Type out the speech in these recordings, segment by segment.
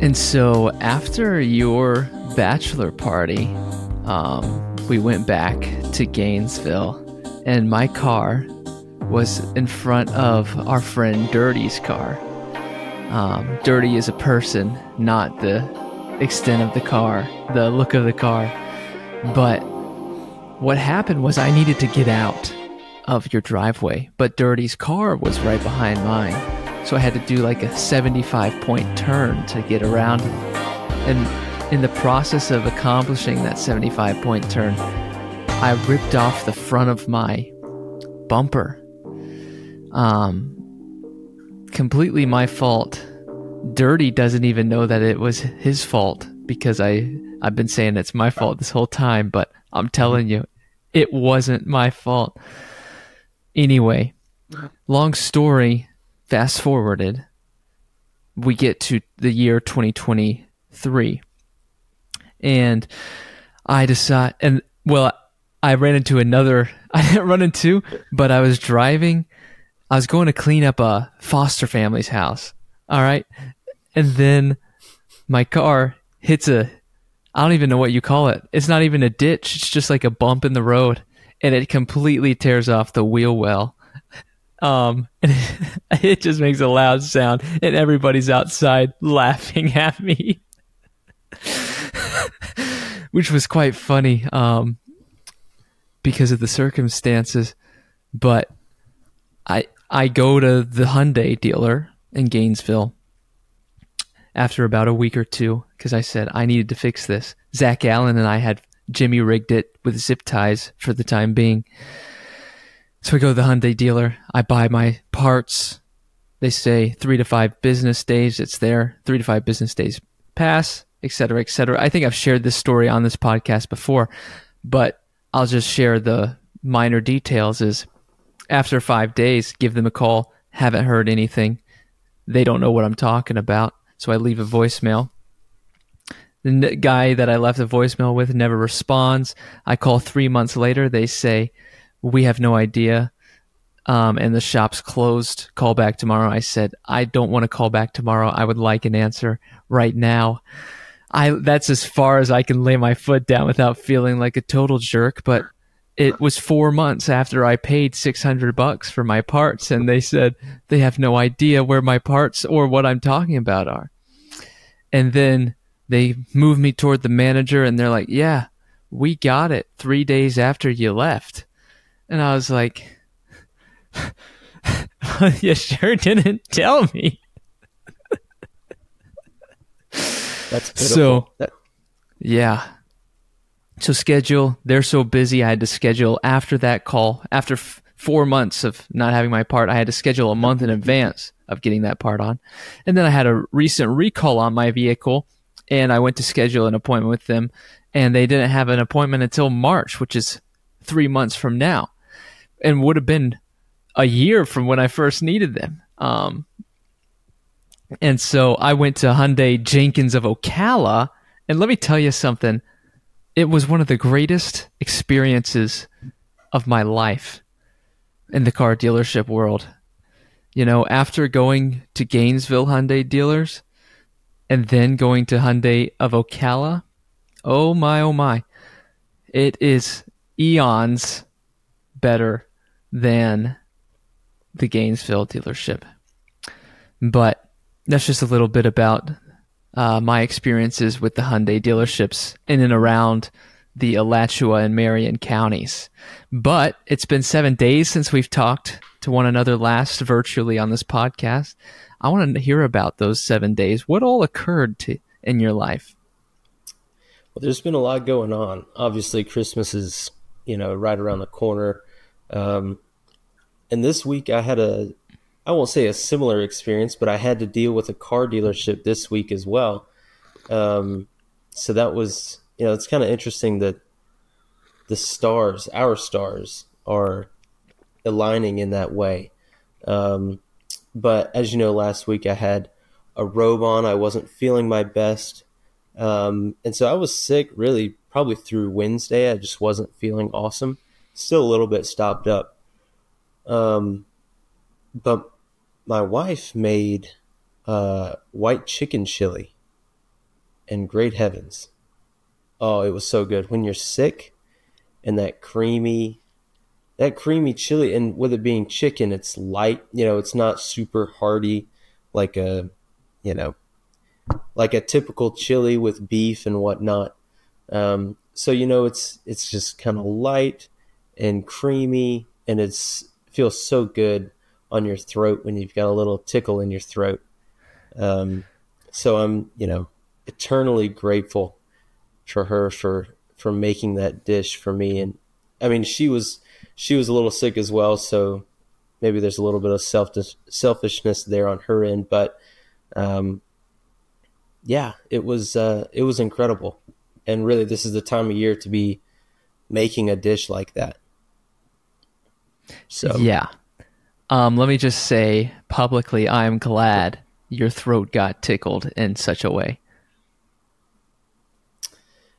And so after your bachelor party, um, we went back to Gainesville, and my car was in front of our friend Dirty's car. Um, Dirty is a person, not the extent of the car, the look of the car. But what happened was I needed to get out of your driveway, but Dirty's car was right behind mine. So I had to do like a 75 point turn to get around. And in the process of accomplishing that 75 point turn, I ripped off the front of my bumper. Um, completely my fault. Dirty doesn't even know that it was his fault because I I've been saying it's my fault this whole time, but I'm telling you, it wasn't my fault. Anyway, long story, fast forwarded, we get to the year 2023. And I decide, and well, I ran into another, I didn't run into, but I was driving. I was going to clean up a foster family's house. All right. And then my car hits a, I don't even know what you call it. It's not even a ditch. It's just like a bump in the road and it completely tears off the wheel well. Um, and it just makes a loud sound, and everybody's outside laughing at me, which was quite funny. Um, because of the circumstances, but I I go to the Hyundai dealer in Gainesville after about a week or two because I said I needed to fix this. Zach Allen and I had Jimmy rigged it with zip ties for the time being. So I go to the Hyundai dealer. I buy my parts. They say three to five business days. It's there. Three to five business days pass, etc., etc. I think I've shared this story on this podcast before, but I'll just share the minor details. Is after five days, give them a call. Haven't heard anything. They don't know what I'm talking about. So I leave a voicemail. The guy that I left a voicemail with never responds. I call three months later. They say, We have no idea. Um, and the shop's closed. Call back tomorrow. I said, I don't want to call back tomorrow. I would like an answer right now. I that's as far as I can lay my foot down without feeling like a total jerk. But it was four months after I paid six hundred bucks for my parts, and they said they have no idea where my parts or what I'm talking about are. And then they move me toward the manager, and they're like, "Yeah, we got it three days after you left," and I was like. you sure didn't tell me. That's pitiful. So, That- yeah. So schedule. They're so busy. I had to schedule after that call. After f- four months of not having my part, I had to schedule a month in advance of getting that part on. And then I had a recent recall on my vehicle, and I went to schedule an appointment with them, and they didn't have an appointment until March, which is three months from now, and would have been a year from when I first needed them. Um, and so I went to Hyundai Jenkins of Ocala, and let me tell you something. It was one of the greatest experiences of my life in the car dealership world. You know, after going to Gainesville Hyundai dealers and then going to Hyundai of Ocala, oh my, oh my, it is eons better than the Gainesville dealership. But that's just a little bit about uh, my experiences with the Hyundai dealerships in and around the Alachua and Marion counties. But it's been seven days since we've talked to one another last virtually on this podcast. I want to hear about those seven days. What all occurred to in your life? Well, there's been a lot going on. Obviously, Christmas is you know right around the corner, um, and this week I had a I won't say a similar experience, but I had to deal with a car dealership this week as well. Um, so that was you know it's kind of interesting that the stars, our stars, are aligning in that way. Um, but as you know, last week I had a robe on. I wasn't feeling my best. Um, and so I was sick really probably through Wednesday. I just wasn't feeling awesome. Still a little bit stopped up. Um, but my wife made uh, white chicken chili and great heavens. Oh, it was so good. When you're sick and that creamy that creamy chili and with it being chicken, it's light, you know, it's not super hearty like a you know like a typical chili with beef and whatnot. Um, so you know it's it's just kind of light and creamy and it's feels so good on your throat when you've got a little tickle in your throat. Um, so I'm, you know, eternally grateful for her for for making that dish for me. And I mean, she was she was a little sick as well, so maybe there's a little bit of self selfishness there on her end. But um, yeah, it was uh, it was incredible. And really, this is the time of year to be making a dish like that. So yeah, um, let me just say publicly, I am glad your throat got tickled in such a way.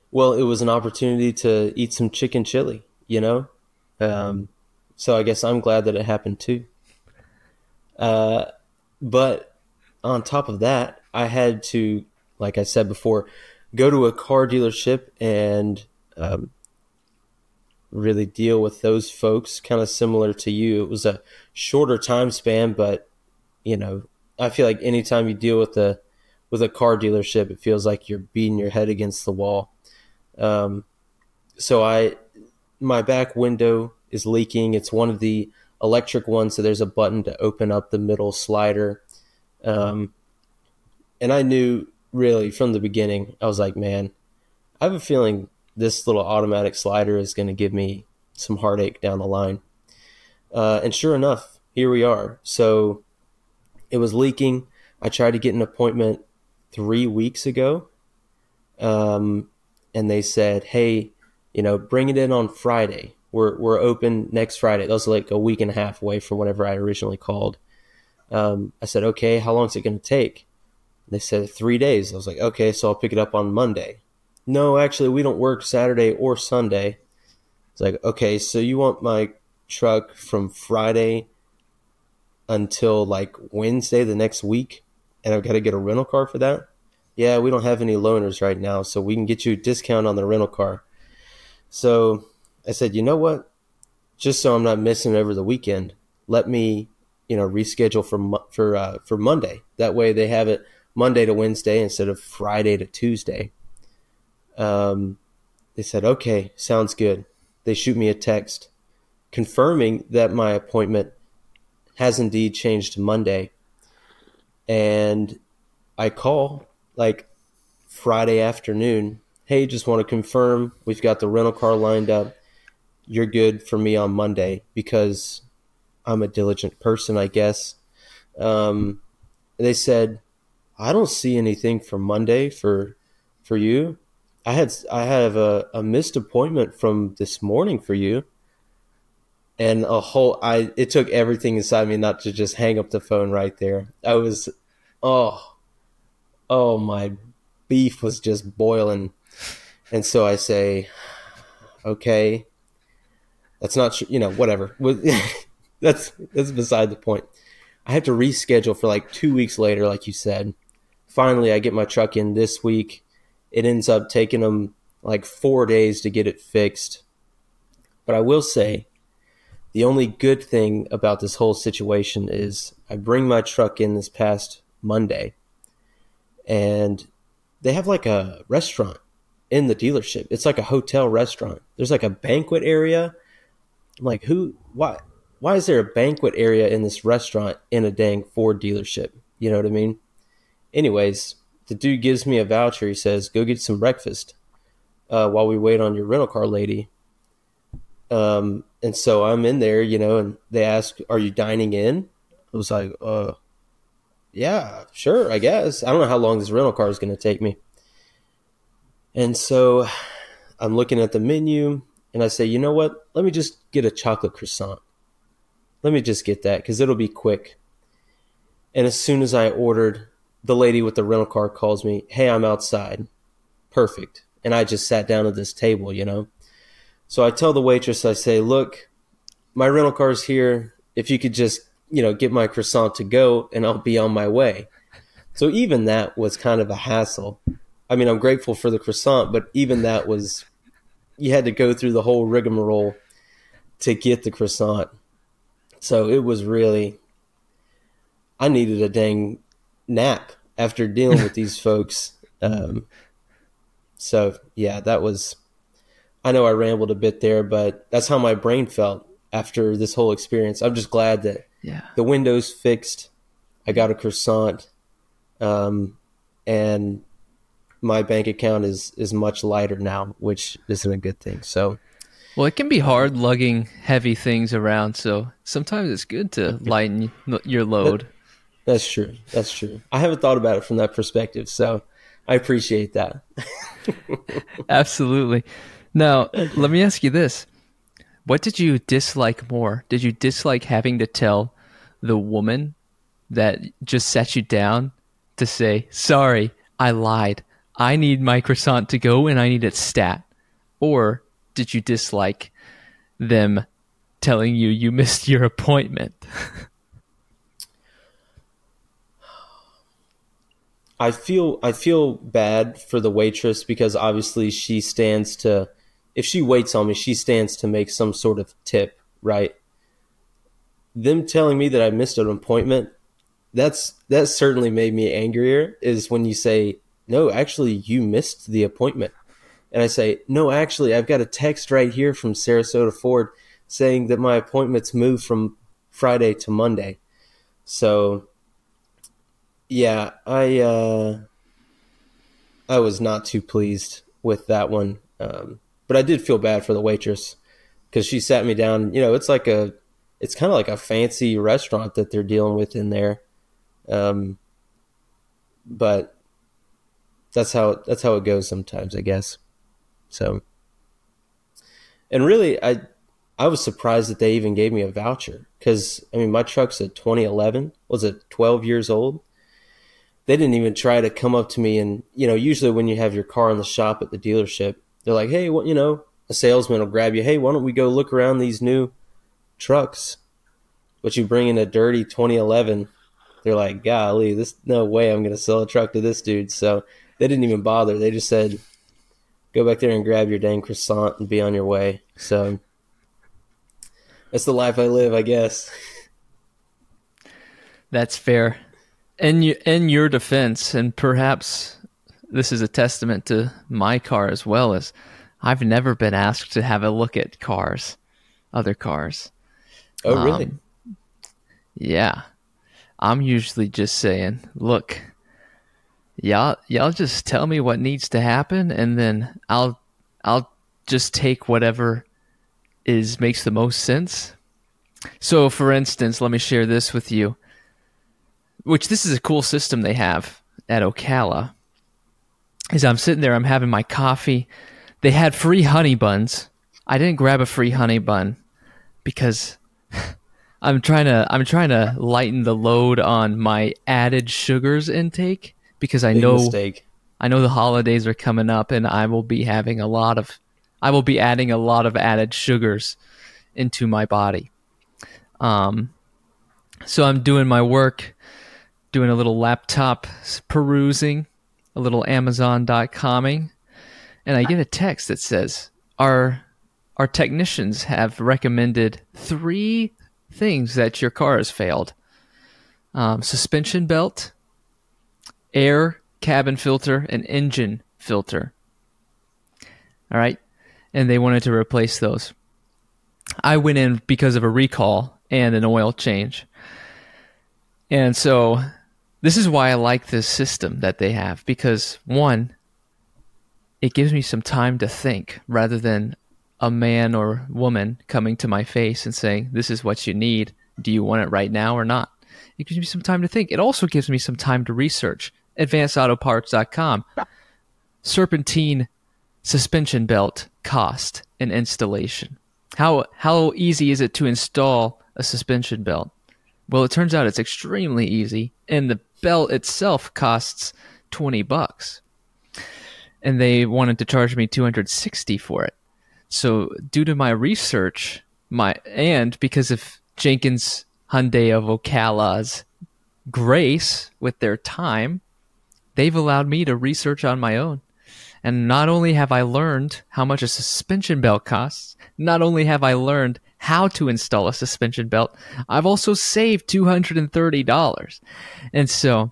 Well, it was an opportunity to eat some chicken chili, you know? Um, so I guess I'm glad that it happened too. Uh, but on top of that, I had to, like I said before, go to a car dealership and um, really deal with those folks, kind of similar to you. It was a shorter time span, but you know, I feel like anytime you deal with a with a car dealership, it feels like you're beating your head against the wall. Um, so I, my back window is leaking. It's one of the electric ones, so there's a button to open up the middle slider. Um, and I knew really from the beginning, I was like, man, I have a feeling this little automatic slider is going to give me some heartache down the line. Uh, and sure enough, here we are. So it was leaking. I tried to get an appointment three weeks ago. Um, and they said, hey, you know, bring it in on Friday. We're, we're open next Friday. That was like a week and a half away from whenever I originally called. Um, I said, okay, how long is it going to take? They said three days. I was like, okay, so I'll pick it up on Monday no, actually, we don't work Saturday or Sunday. It's like, okay, so you want my truck from Friday until like Wednesday the next week, and I've got to get a rental car for that? Yeah, we don't have any loaners right now, so we can get you a discount on the rental car. So I said, you know what? Just so I'm not missing over the weekend, let me, you know, reschedule for for uh, for Monday. That way, they have it Monday to Wednesday instead of Friday to Tuesday. Um, they said, okay, sounds good. They shoot me a text confirming that my appointment has indeed changed to Monday. And I call like Friday afternoon. Hey, just want to confirm we've got the rental car lined up. You're good for me on Monday because I'm a diligent person, I guess. Um, they said, I don't see anything for Monday for for you. I had I have a, a missed appointment from this morning for you, and a whole I it took everything inside me not to just hang up the phone right there. I was, oh, oh my beef was just boiling, and so I say, okay, that's not you know whatever. that's that's beside the point. I have to reschedule for like two weeks later, like you said. Finally, I get my truck in this week it ends up taking them like four days to get it fixed. But I will say, the only good thing about this whole situation is I bring my truck in this past Monday, and they have like a restaurant in the dealership. It's like a hotel restaurant. There's like a banquet area. I'm like, who? Why? Why is there a banquet area in this restaurant in a dang Ford dealership? You know what I mean? Anyways, the dude gives me a voucher. He says, "Go get some breakfast uh, while we wait on your rental car lady." Um, and so I'm in there, you know, and they ask, "Are you dining in?" I was like, "Uh, yeah, sure, I guess." I don't know how long this rental car is going to take me. And so I'm looking at the menu, and I say, "You know what? Let me just get a chocolate croissant. Let me just get that because it'll be quick." And as soon as I ordered the lady with the rental car calls me, Hey, I'm outside. Perfect. And I just sat down at this table, you know? So I tell the waitress, I say, Look, my rental car's here. If you could just, you know, get my croissant to go and I'll be on my way. So even that was kind of a hassle. I mean, I'm grateful for the croissant, but even that was you had to go through the whole rigmarole to get the croissant. So it was really I needed a dang nap after dealing with these folks. Um, so yeah, that was. I know I rambled a bit there, but that's how my brain felt after this whole experience. I'm just glad that Yeah. the window's fixed. I got a croissant, um, and my bank account is is much lighter now, which isn't a good thing. So Well, it can be hard lugging heavy things around, so sometimes it's good to lighten your load. That's true. That's true. I haven't thought about it from that perspective, so I appreciate that. Absolutely. Now, let me ask you this. What did you dislike more? Did you dislike having to tell the woman that just sat you down to say, sorry, I lied. I need my croissant to go and I need it stat? Or did you dislike them telling you you missed your appointment? I feel I feel bad for the waitress because obviously she stands to if she waits on me, she stands to make some sort of tip, right? Them telling me that I missed an appointment, that's that certainly made me angrier is when you say, "No, actually you missed the appointment." And I say, "No, actually I've got a text right here from Sarasota Ford saying that my appointment's moved from Friday to Monday." So yeah, I uh, I was not too pleased with that one, um, but I did feel bad for the waitress because she sat me down. You know, it's like a, it's kind of like a fancy restaurant that they're dealing with in there, um, but that's how that's how it goes sometimes, I guess. So, and really, I I was surprised that they even gave me a voucher because I mean my truck's a 2011, was it 12 years old? They didn't even try to come up to me. And you know usually when you have your car in the shop at the dealership they're like hey what you know a salesman will grab you. Hey why don't we go look around these new trucks? But you bring in a dirty 2011 they're like golly this no way i'm going to sell a truck to this dude. So they didn't even bother. They just said go back there and grab your dang croissant and be on your way. So that's the life i live i guess. That's fair. In you, in your defense, and perhaps this is a testament to my car as well as I've never been asked to have a look at cars, other cars. oh really Um, Yeah, I'm usually just saying, look, y'all, y'all just tell me what needs to happen, and then I'll, I'll just take whatever is makes the most sense. So, for instance, let me share this with you which this is a cool system they have at Ocala. Is I'm sitting there, I'm having my coffee. They had free honey buns. I didn't grab a free honey bun because I'm trying to I'm trying to lighten the load on my added sugars intake because I big know mistake I know the holidays are coming up and I will be having a lot of I will be adding a lot of added sugars into my body. Um so I'm doing my work, doing a little laptop perusing, a little amazon.coming, and I get a text that says our our technicians have recommended three things that your car has failed. Um, suspension belt, air cabin filter and engine filter. All right. And they wanted to replace those. I went in because of a recall and an oil change. And so this is why I like this system that they have because one, it gives me some time to think rather than a man or woman coming to my face and saying, This is what you need. Do you want it right now or not? It gives me some time to think. It also gives me some time to research. AdvancedAutoparts.com. Serpentine suspension belt cost and installation. How how easy is it to install a suspension belt? Well, it turns out it's extremely easy, and the belt itself costs twenty bucks. And they wanted to charge me two hundred sixty for it. So, due to my research, my and because of Jenkins Hyundai of Ocala's grace with their time, they've allowed me to research on my own. And not only have I learned how much a suspension belt costs, not only have I learned how to install a suspension belt, I've also saved $230. And so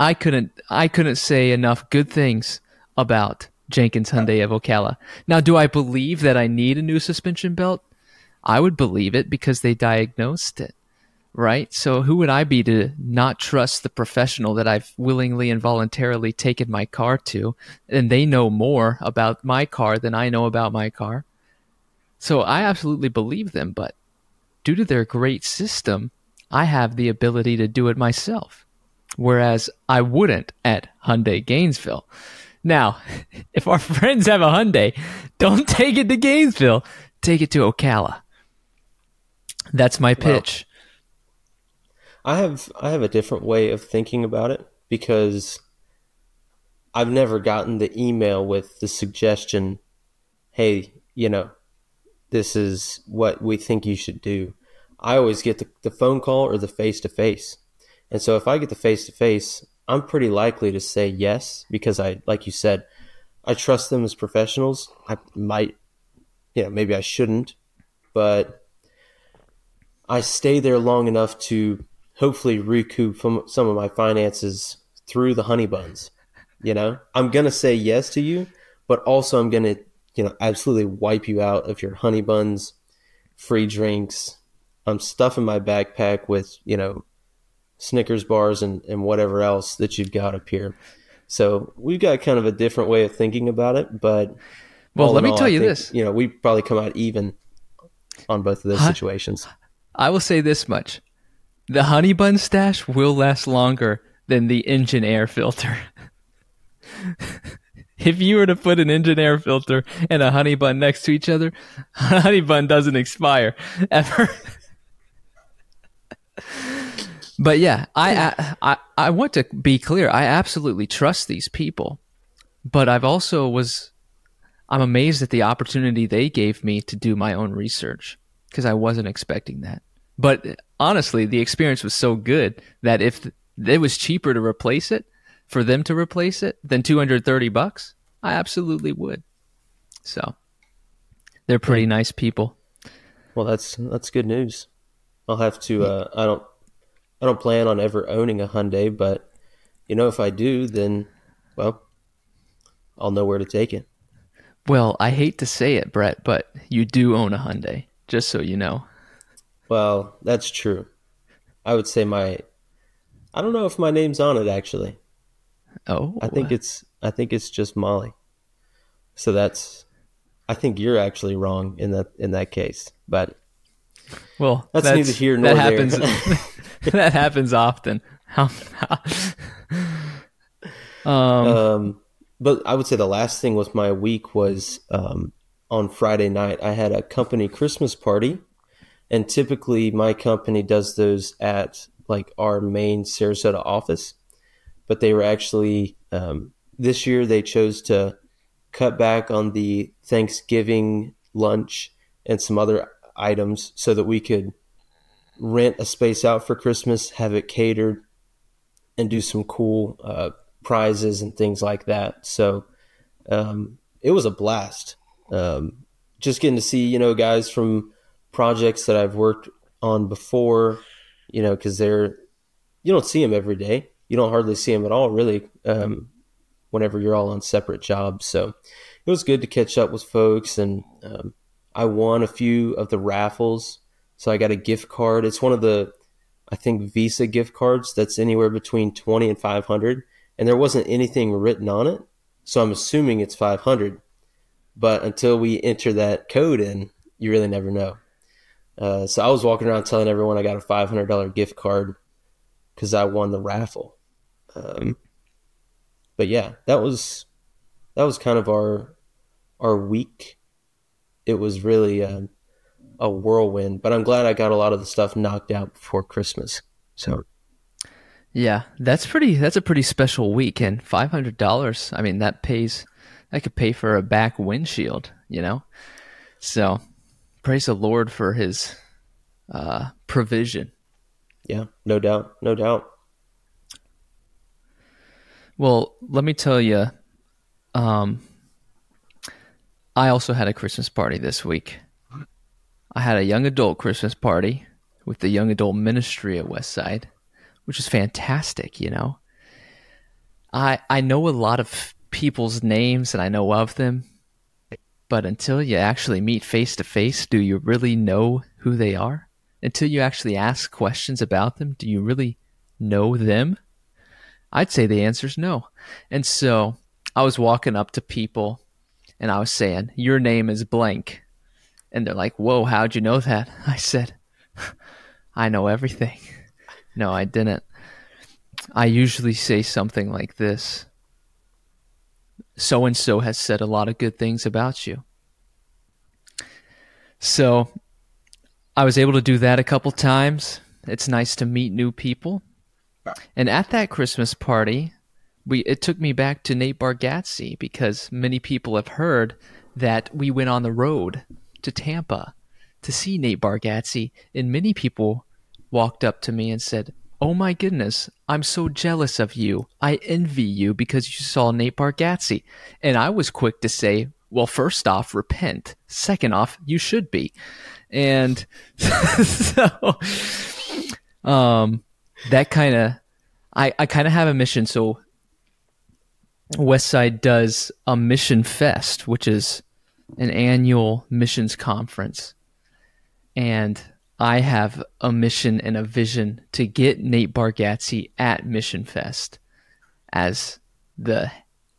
I couldn't I couldn't say enough good things about Jenkins Hyundai of Ocala. Now, do I believe that I need a new suspension belt? I would believe it because they diagnosed it, right? So who would I be to not trust the professional that I've willingly and voluntarily taken my car to, and they know more about my car than I know about my car? So I absolutely believe them, but due to their great system, I have the ability to do it myself, whereas I wouldn't at Hyundai Gainesville. Now, if our friends have a Hyundai, don't take it to Gainesville. Take it to Ocala. That's my pitch. I have I have a different way of thinking about it because I've never gotten the email with the suggestion, "Hey, you know, this is what we think you should do." I always get the, the phone call or the face to face. And so if I get the face to face, I'm pretty likely to say yes because I, like you said, I trust them as professionals. I might, you know, maybe I shouldn't, but I stay there long enough to hopefully recoup some of my finances through the honey buns. You know, I'm gonna say yes to you, but also I'm gonna, you know, absolutely wipe you out of your honey buns, free drinks. I'm stuffing my backpack with, you know, Snickers bars and, and whatever else that you've got up here. So we've got kind of a different way of thinking about it, but well, let me all, tell you think, this. You know, we probably come out even on both of those situations. I will say this much. The honey bun stash will last longer than the engine air filter. if you were to put an engine air filter and a honey bun next to each other, honey bun doesn't expire ever. but yeah, I, I I want to be clear. I absolutely trust these people, but I've also was I'm amazed at the opportunity they gave me to do my own research because I wasn't expecting that. But honestly, the experience was so good that if it was cheaper to replace it, for them to replace it, than 230 bucks, I absolutely would. So they're pretty nice people. Well, that's that's good news. I'll have to. Uh, I don't. I don't plan on ever owning a Hyundai, but you know, if I do, then well, I'll know where to take it. Well, I hate to say it, Brett, but you do own a Hyundai just so you know. Well, that's true. I would say my I don't know if my name's on it actually. Oh. I think it's I think it's just Molly. So that's I think you're actually wrong in that in that case. But well, that's, that's neither here nor that there. happens that happens often. um, um, but I would say the last thing with my week was um, on Friday night, I had a company Christmas party. And typically, my company does those at like our main Sarasota office. But they were actually, um, this year, they chose to cut back on the Thanksgiving lunch and some other items so that we could rent a space out for Christmas, have it catered, and do some cool uh, prizes and things like that. So um, it was a blast um, just getting to see you know guys from projects that I've worked on before, you know, because they're you don't see them every day. You don't hardly see them at all, really. Um, whenever you're all on separate jobs, so it was good to catch up with folks, and um, I won a few of the raffles. So I got a gift card. It's one of the I think Visa gift cards that's anywhere between 20 and 500 and there wasn't anything written on it. So I'm assuming it's 500. But until we enter that code in, you really never know. Uh, so I was walking around telling everyone I got a $500 gift card because I won the raffle. Um, but yeah, that was that was kind of our our week. It was really a, a whirlwind, but I'm glad I got a lot of the stuff knocked out before Christmas. So yeah, that's pretty. That's a pretty special weekend. Five hundred dollars. I mean, that pays I could pay for a back windshield, you know? So praise the Lord for his uh, provision. Yeah, no doubt. No doubt. Well, let me tell you, um, I also had a Christmas party this week. I had a young adult Christmas party with the young adult ministry at Westside, which is fantastic, you know. I I know a lot of people's names and I know of them, but until you actually meet face to face, do you really know who they are? Until you actually ask questions about them, do you really know them? I'd say the answer is no. And so I was walking up to people and I was saying, Your name is blank. And they're like, Whoa, how'd you know that? I said, I know everything. No, I didn't. I usually say something like this So and so has said a lot of good things about you. So I was able to do that a couple times. It's nice to meet new people. And at that Christmas party, we it took me back to Nate Bargatze because many people have heard that we went on the road to Tampa to see Nate Bargatze, and many people walked up to me and said, "Oh my goodness, I'm so jealous of you. I envy you because you saw Nate Bargatze." And I was quick to say, "Well, first off, repent. Second off, you should be." And so um that kind of I, I kind of have a mission. So Westside does a mission fest, which is an annual missions conference. And I have a mission and a vision to get Nate Bargatze at Mission Fest as the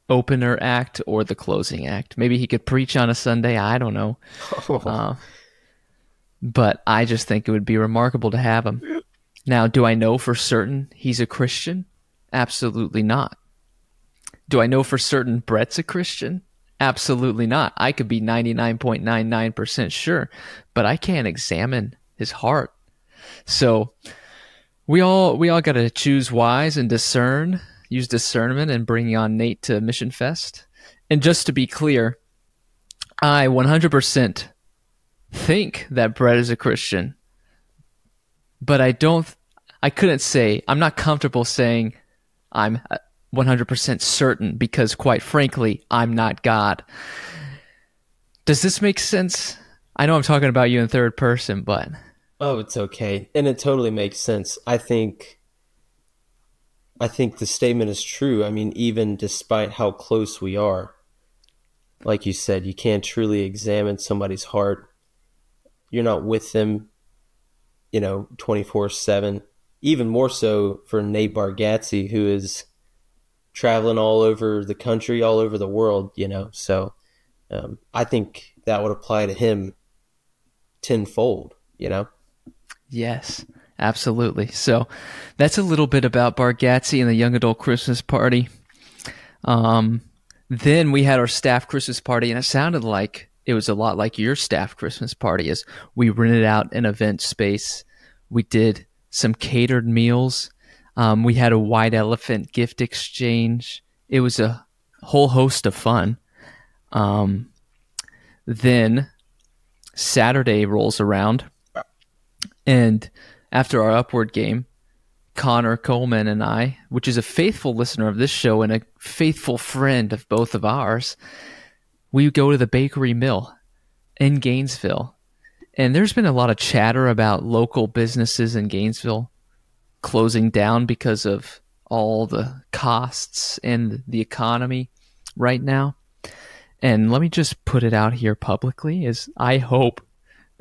opener act or the closing act. Maybe he could preach on a Sunday. I don't know. Oh. Uh, but I just think it would be remarkable to have him. Now, do I know for certain he's a Christian? Absolutely not. Do I know for certain Brett's a Christian? Absolutely not. I could be 99.99% sure, but I can't examine his heart. So we all we all got to choose wise and discern, use discernment and bringing on Nate to Mission Fest. And just to be clear, I 100% think that Brett is a Christian but I don't, I couldn't say, I'm not comfortable saying I'm uh, 100% certain because, quite frankly, I'm not God. Does this make sense? I know I'm talking about you in third person, but. Oh, it's okay. And it totally makes sense. I think. I think the statement is true. I mean, even despite how close we are, like you said, you can't truly examine somebody's heart. You're not with them you know, 24 7. Even more so for Nate Bargatze, who is traveling all over the country, all over the world, you know. So um, I think that would apply to him tenfold, you know? Yes, absolutely. So that's a little bit about Bargatze and the Young Adult Christmas Party. Um, then we had our staff Christmas party, and it sounded like it was a lot like your staff Christmas party is we rented out an event space. We did some catered meals. Um, we had a white elephant gift exchange. It was a whole host of fun. Um, then Saturday rolls around, and after our upward game, Connor Coleman and I, which is a faithful listener of this show and a faithful friend of both of ours, we go to the Bakery Mill in Gainesville. And there's been a lot of chatter about local businesses in Gainesville closing down because of all the costs and the economy right now. And let me just put it out here publicly is I hope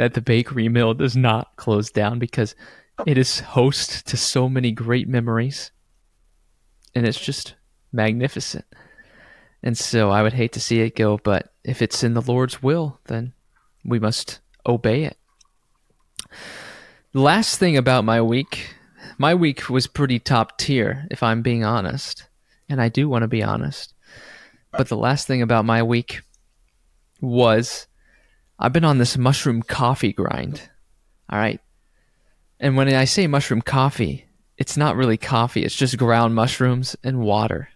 that the bakery mill does not close down because it is host to so many great memories and it's just magnificent. And so I would hate to see it go, but if it's in the Lord's will, then we must obey it. Last thing about my week, my week was pretty top tier, if I'm being honest. And I do want to be honest. But the last thing about my week was I've been on this mushroom coffee grind. All right. And when I say mushroom coffee, it's not really coffee, it's just ground mushrooms and water.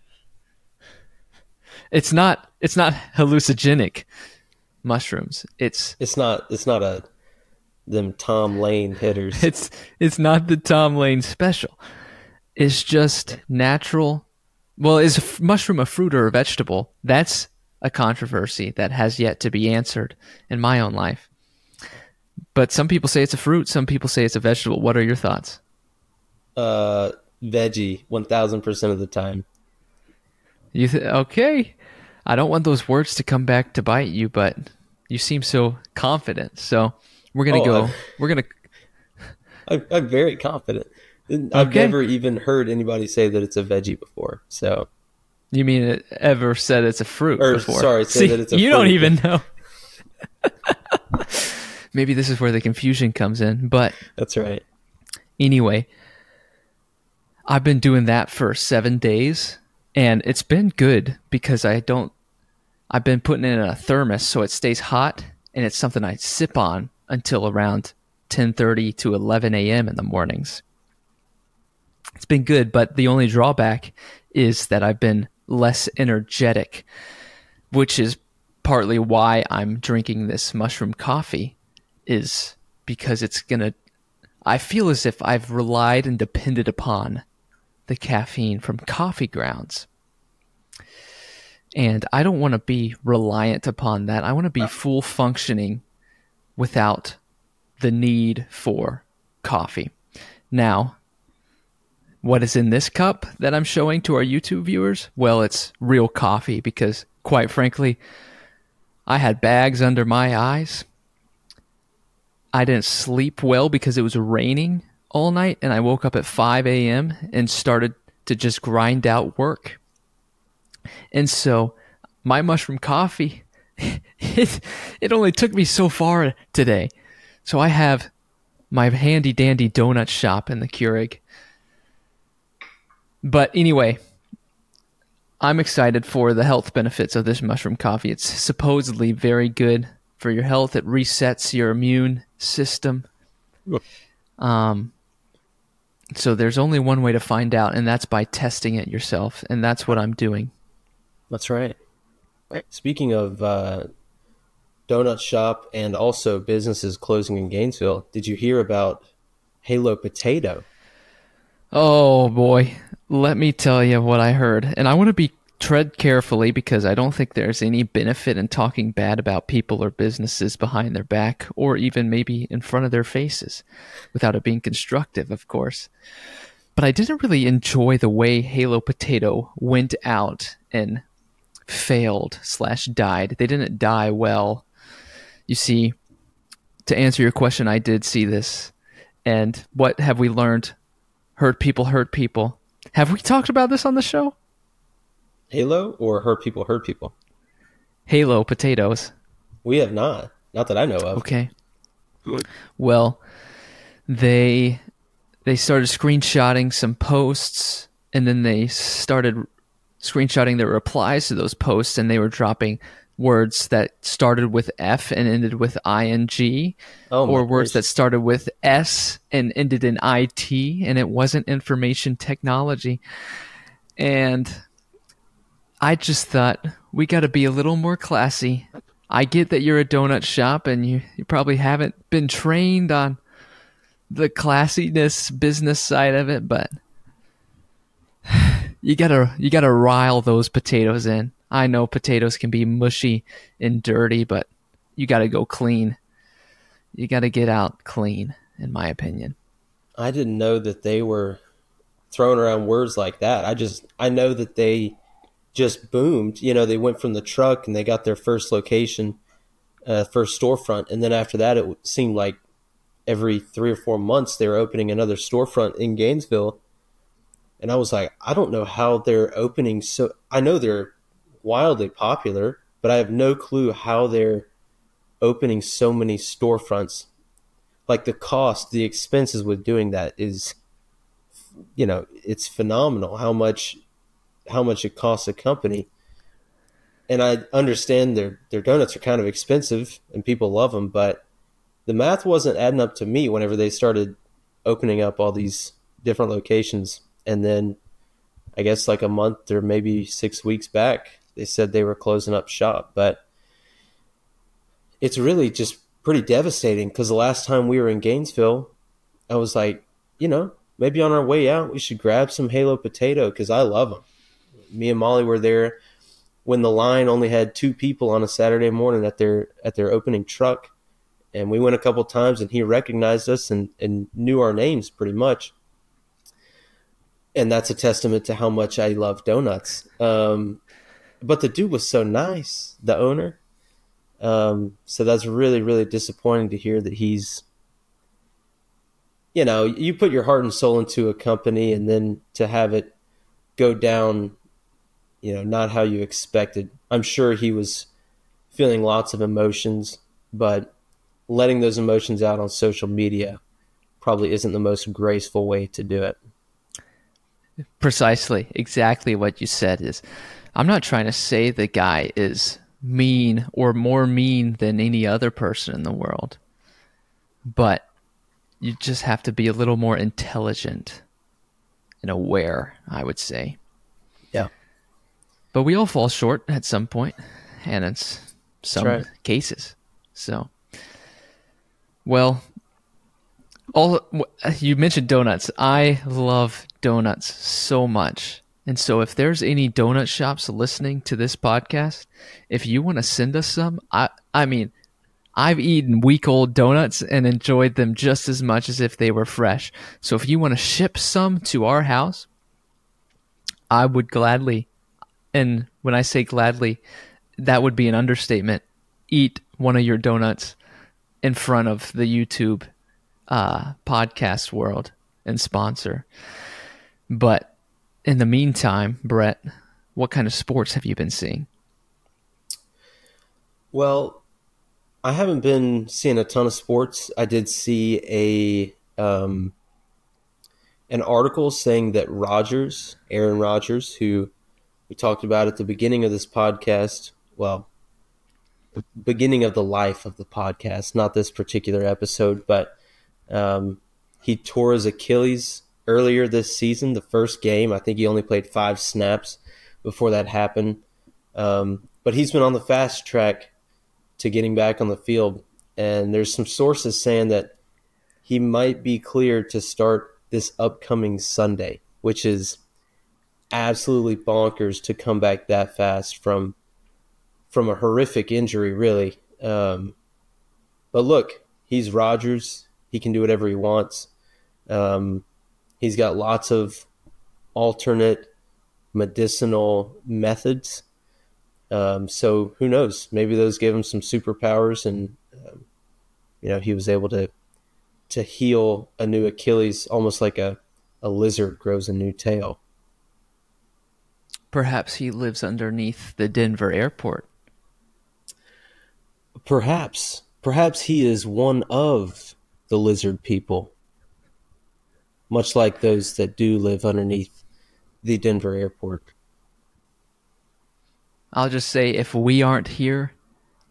It's not it's not hallucinogenic mushrooms. It's it's not it's not a them Tom Lane hitters. It's it's not the Tom Lane special. It's just natural Well, is mushroom a fruit or a vegetable? That's a controversy that has yet to be answered in my own life. But some people say it's a fruit, some people say it's a vegetable. What are your thoughts? Uh, veggie, one thousand percent of the time. You th- okay? I don't want those words to come back to bite you, but you seem so confident. So we're gonna Oh, go. I- We're gonna. I'm, I'm very confident. I've Okay. never even heard anybody say that it's a veggie before. So You mean it ever said it's a fruit Or, before? sorry, say that it's a you don't even know. Maybe this is where the confusion comes in, but that's right. anyway, I've been doing that for seven days, and it's been good because I don't. I've been putting it in a thermos so it stays hot, and it's something I sip on until around ten thirty to eleven a.m. in the mornings. It's been good, but the only drawback is that I've been less energetic, which is partly why I'm drinking this mushroom coffee. Is because it's gonna I feel as if I've relied and depended upon the caffeine from coffee grounds. And I don't want to be reliant upon that. I want to be full functioning without the need for coffee. Now, what is in this cup that I'm showing to our YouTube viewers? Well, it's real coffee because, quite frankly, I had bags under my eyes. I didn't sleep well because it was raining all night, and I woke up at 5 a.m. and started to just grind out work. And so, my mushroom coffee, it, it only took me so far today. So, I have my handy dandy donut shop in the Keurig. But anyway, I'm excited for the health benefits of this mushroom coffee. It's supposedly very good for your health. It resets your immune system. Um, so there's only one way to find out, and that's by testing it yourself, and that's what I'm doing. That's right. Speaking of uh, donut shop and also businesses closing in Gainesville, did you hear about Halo Potato? Oh boy, let me tell you what I heard, and I want to be tread carefully because I don't think there's any benefit in talking bad about people or businesses behind their back or even maybe in front of their faces without it being constructive, of course. But I didn't really enjoy the way Halo Potato went out and failed slash died. They didn't die well. You see, to answer your question, I did see this. And what have we learned? Hurt people hurt people. Have we talked about this on the show? Halo or Hurt People Hurt People? Halo potatoes. We have not. Not that I know of. Okay. Well, they they started screenshotting some posts and then they started screenshotting their replies to those posts and they were dropping words that started with F and ended with ing Oh, or words that started with S and ended in IT and it wasn't information technology. And I just thought we got to be a little more classy. I get that you're a donut shop and you, you probably haven't been trained on the classiness business side of it, but you gotta you gotta rile those potatoes in. I know potatoes can be mushy and dirty, but you gotta go clean. You gotta get out clean, in my opinion. I didn't know that they were throwing around words like that. I just I know that they just boomed. You know, they went from the truck and they got their first location, uh, first storefront, and then after that, it seemed like every three or four months they were opening another storefront in Gainesville. And I was like, I don't know how they're opening so. I know they're wildly popular, but I have no clue how they're opening so many storefronts like the cost, the expenses with doing that is, you know, it's phenomenal how much, how much it costs a company. And I understand their their donuts are kind of expensive and people love them, but the math wasn't adding up to me whenever they started opening up all these different locations. And then, I guess like a month or maybe six weeks back, they said they were closing up shop, but it's really just pretty devastating because the last time we were in Gainesville, I was like, you know, maybe on our way out we should grab some Halo potato because I love them. Me and Molly were there when the line only had two people on a Saturday morning at their at their opening truck, and we went a couple times, and he recognized us and and knew our names pretty much. And that's a testament to how much I love donuts. Um, but the dude was so nice, the owner. Um, so that's really, really disappointing to hear that he's, you know, you put your heart and soul into a company and then to have it go down, you know, not how you expected. I'm sure he was feeling lots of emotions, but letting those emotions out on social media probably isn't the most graceful way to do it. Precisely, exactly what you said is I'm not trying to say the guy is mean or more mean than any other person in the world. But you just have to be a little more intelligent and aware, I would say. Yeah. But we all fall short at some point, and it's some right. cases. So, well, all you mentioned donuts. I love donuts so much. And so, if there's any donut shops listening to this podcast, if you want to send us some, I I mean, I've eaten week old donuts and enjoyed them just as much as if they were fresh. So, if you want to ship some to our house, I would gladly, and when I say gladly, that would be an understatement. Eat one of your donuts in front of the YouTube uh, podcast world and sponsor. But in the meantime, Brett, what kind of sports have you been seeing? Well, I haven't been seeing a ton of sports. I did see a um, an article saying that Rodgers, Aaron Rodgers, who we talked about at the beginning of this podcast, well, the beginning of the life of the podcast, not this particular episode, but um, he tore his Achilles earlier this season, the first game. I think he only played five snaps before that happened. Um, but he's been on the fast track to getting back on the field. And there's some sources saying that he might be cleared to start this upcoming Sunday, which is absolutely bonkers to come back that fast from from a horrific injury, really. Um, but look, he's Rodgers. He can do whatever he wants. Um, He's got lots of alternate medicinal methods. Um, so who knows? Maybe those gave him some superpowers, and um, you know he was able to to heal a new Achilles, almost like a a lizard grows a new tail. Perhaps he lives underneath the Denver airport. Perhaps, perhaps he is one of the lizard people much like those that do live underneath the Denver airport. I'll just say if we aren't here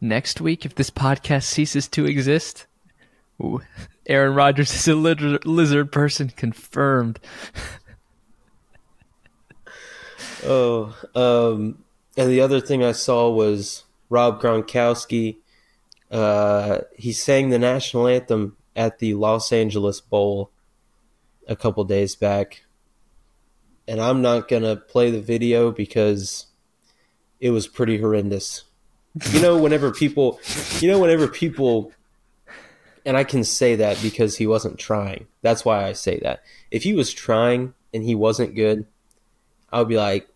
next week, if this podcast ceases to exist, ooh, Aaron Rodgers is a lizard, lizard person confirmed. oh, um, and the other thing I saw was Rob Gronkowski. Uh, he sang the national anthem at the Los Angeles Bowl a couple days back, and I'm not gonna play the video because it was pretty horrendous. You know, whenever people, you know, whenever people, and I can say that because he wasn't trying. That's why I say that. If he was trying and he wasn't good, I would be like,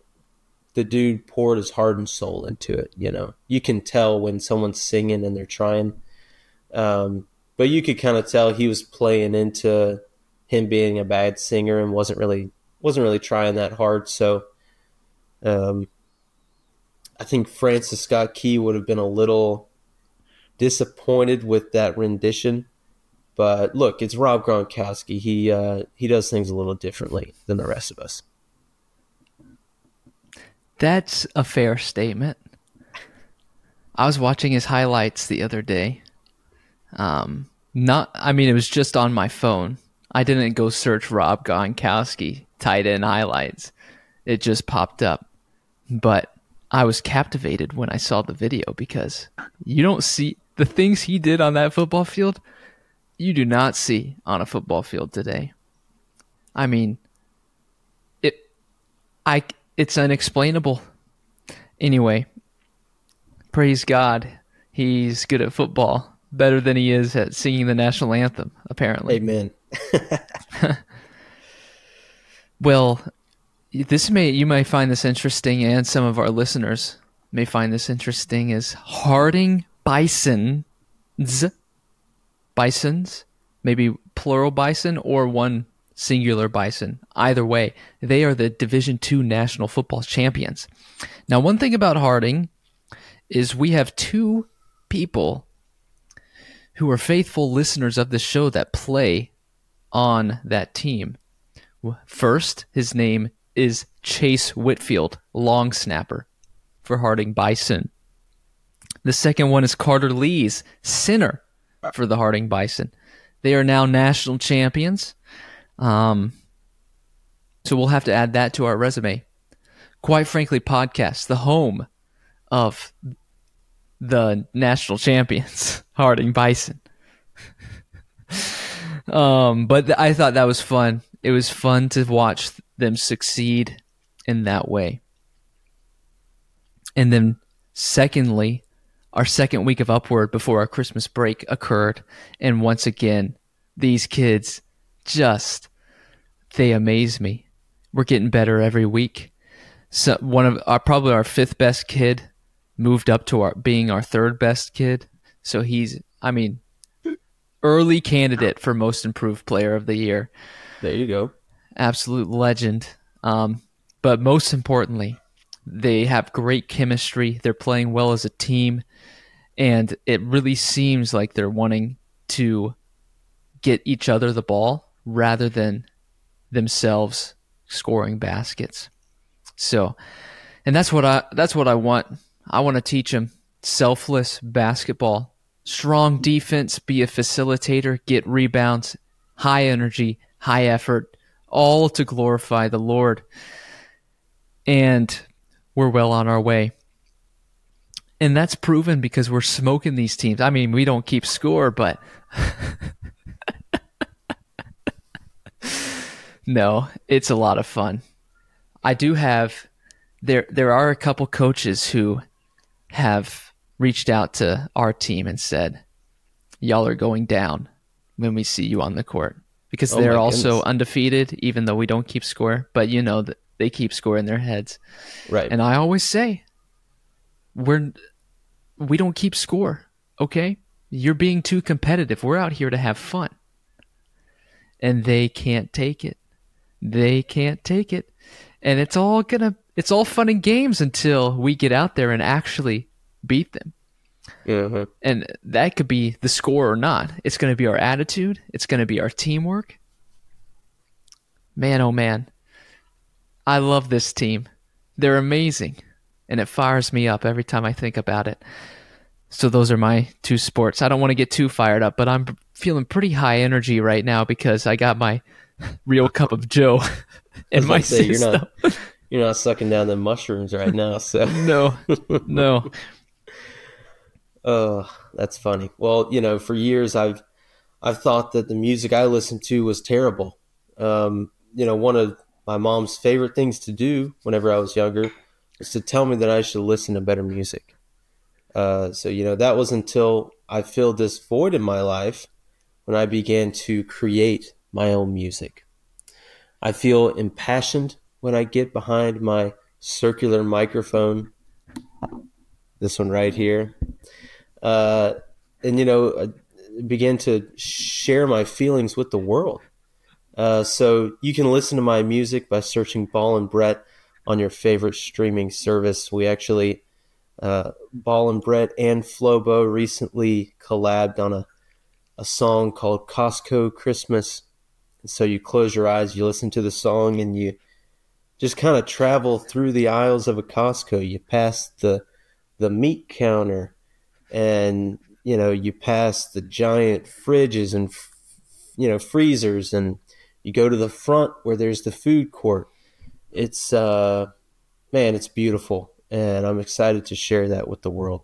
the dude poured his heart and soul into it. You know, you can tell when someone's singing and they're trying. Um, but you could kind of tell he was playing into him being a bad singer and wasn't really wasn't really trying that hard. So um, I think Francis Scott Key would have been a little disappointed with that rendition. But look, it's Rob Gronkowski. He uh, he does things a little differently than the rest of us. That's a fair statement. I was watching his highlights the other day. Um, not, I mean, it was just on my phone, I didn't go search Rob Gronkowski tight end highlights. It just popped up. But I was captivated when I saw the video because you don't see the things he did on that football field. You do not see on a football field today. I mean, it. I it's unexplainable. Anyway, praise God, he's good at football, better than he is at singing the national anthem, apparently. Amen. well, this may you may find this interesting, and some of our listeners may find this interesting. Is Harding Bisons, bisons, maybe plural bison or one singular bison. Either way, they are the Division Two national football champions. Now, one thing about Harding is we have two people who are faithful listeners of the show that play on that team. First, his name is Chase Whitfield, long snapper for Harding Bison. The second one is Carter Lees, center for the Harding Bison. They are now national champions. Um, so we'll have to add that to our resume. Quite frankly, podcast, the home of the national champions, Harding Bison. um, but I thought that was fun. It was fun to watch them succeed in that way. And then, secondly, our second week of Upward before our Christmas break occurred. And once again, these kids just, they amaze me. We're getting better every week. So one of our, probably our fifth best kid moved up to our being our third best kid. So he's, I mean, early candidate for most improved player of the year. There you go. Absolute legend. Um, but most importantly, they have great chemistry. They're playing well as a team, and it really seems like they're wanting to get each other the ball rather than themselves scoring baskets. So, and that's what I that's what I want. I want to teach them selfless basketball, strong defense, be a facilitator, get rebounds, high energy, high effort, all to glorify the Lord. And we're well on our way. And that's proven because we're smoking these teams. I mean, we don't keep score, but no, it's a lot of fun. I do have there there are a couple coaches who have reached out to our team and said, "Y'all are going down when we see you on the court." Because Oh they're also goodness. undefeated even though we don't keep score, but you know that they keep score in their heads. Right. And I always say, we're we don't keep score. Okay, you're being too competitive. We're out here to have fun, and they can't take it. They can't take it, and it's all gonna it's all fun and games until we get out there and actually beat them. uh And that could be the score or not. It's going to be our attitude. It's going to be our teamwork. Man, oh man. I love this team. They're amazing. And it fires me up every time I think about it. So those are my two sports. I don't want to get too fired up, but I'm feeling pretty high energy right now because I got my real cup of Joe in my say, you're system. not you're not sucking down the mushrooms right now, so No, no. Oh, that's funny. Well, you know, for years I've I've thought that the music I listened to was terrible. Um, you know, one of my mom's favorite things to do whenever I was younger was to tell me that I should listen to better music. Uh, so you know, that was until I filled this void in my life when I began to create my own music. I feel impassioned when I get behind my circular microphone. This one right here uh, and you know uh, began to share my feelings with the world. Uh, so you can listen to my music by searching Ball and Brett on your favorite streaming service. We actually uh, Ball and Brett and Fleaubo recently collabed on a a song called Costco Christmas. And so you close your eyes, you listen to the song, and you just kind of travel through the aisles of a Costco. You pass the the meat counter and you know you pass the giant fridges and you know freezers and you go to the front where there's the food court it's uh man it's beautiful and i'm excited to share that with the world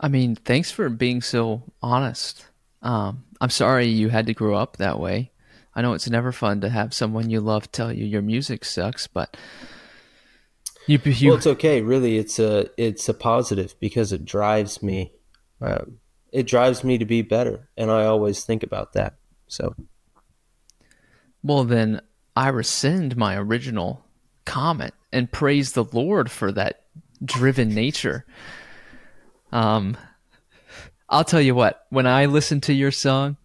I mean, thanks for being so honest. Um, I'm sorry you had to grow up that way. I know it's never fun to have someone you love tell you your music sucks, but you, you well, it's okay. Really, it's a it's a positive because it drives me. Um, it drives me to be better, and I always think about that. So, well, then I rescind my original comment and praise the Lord for that driven nature. Um, I'll tell you what. When I listened to your song,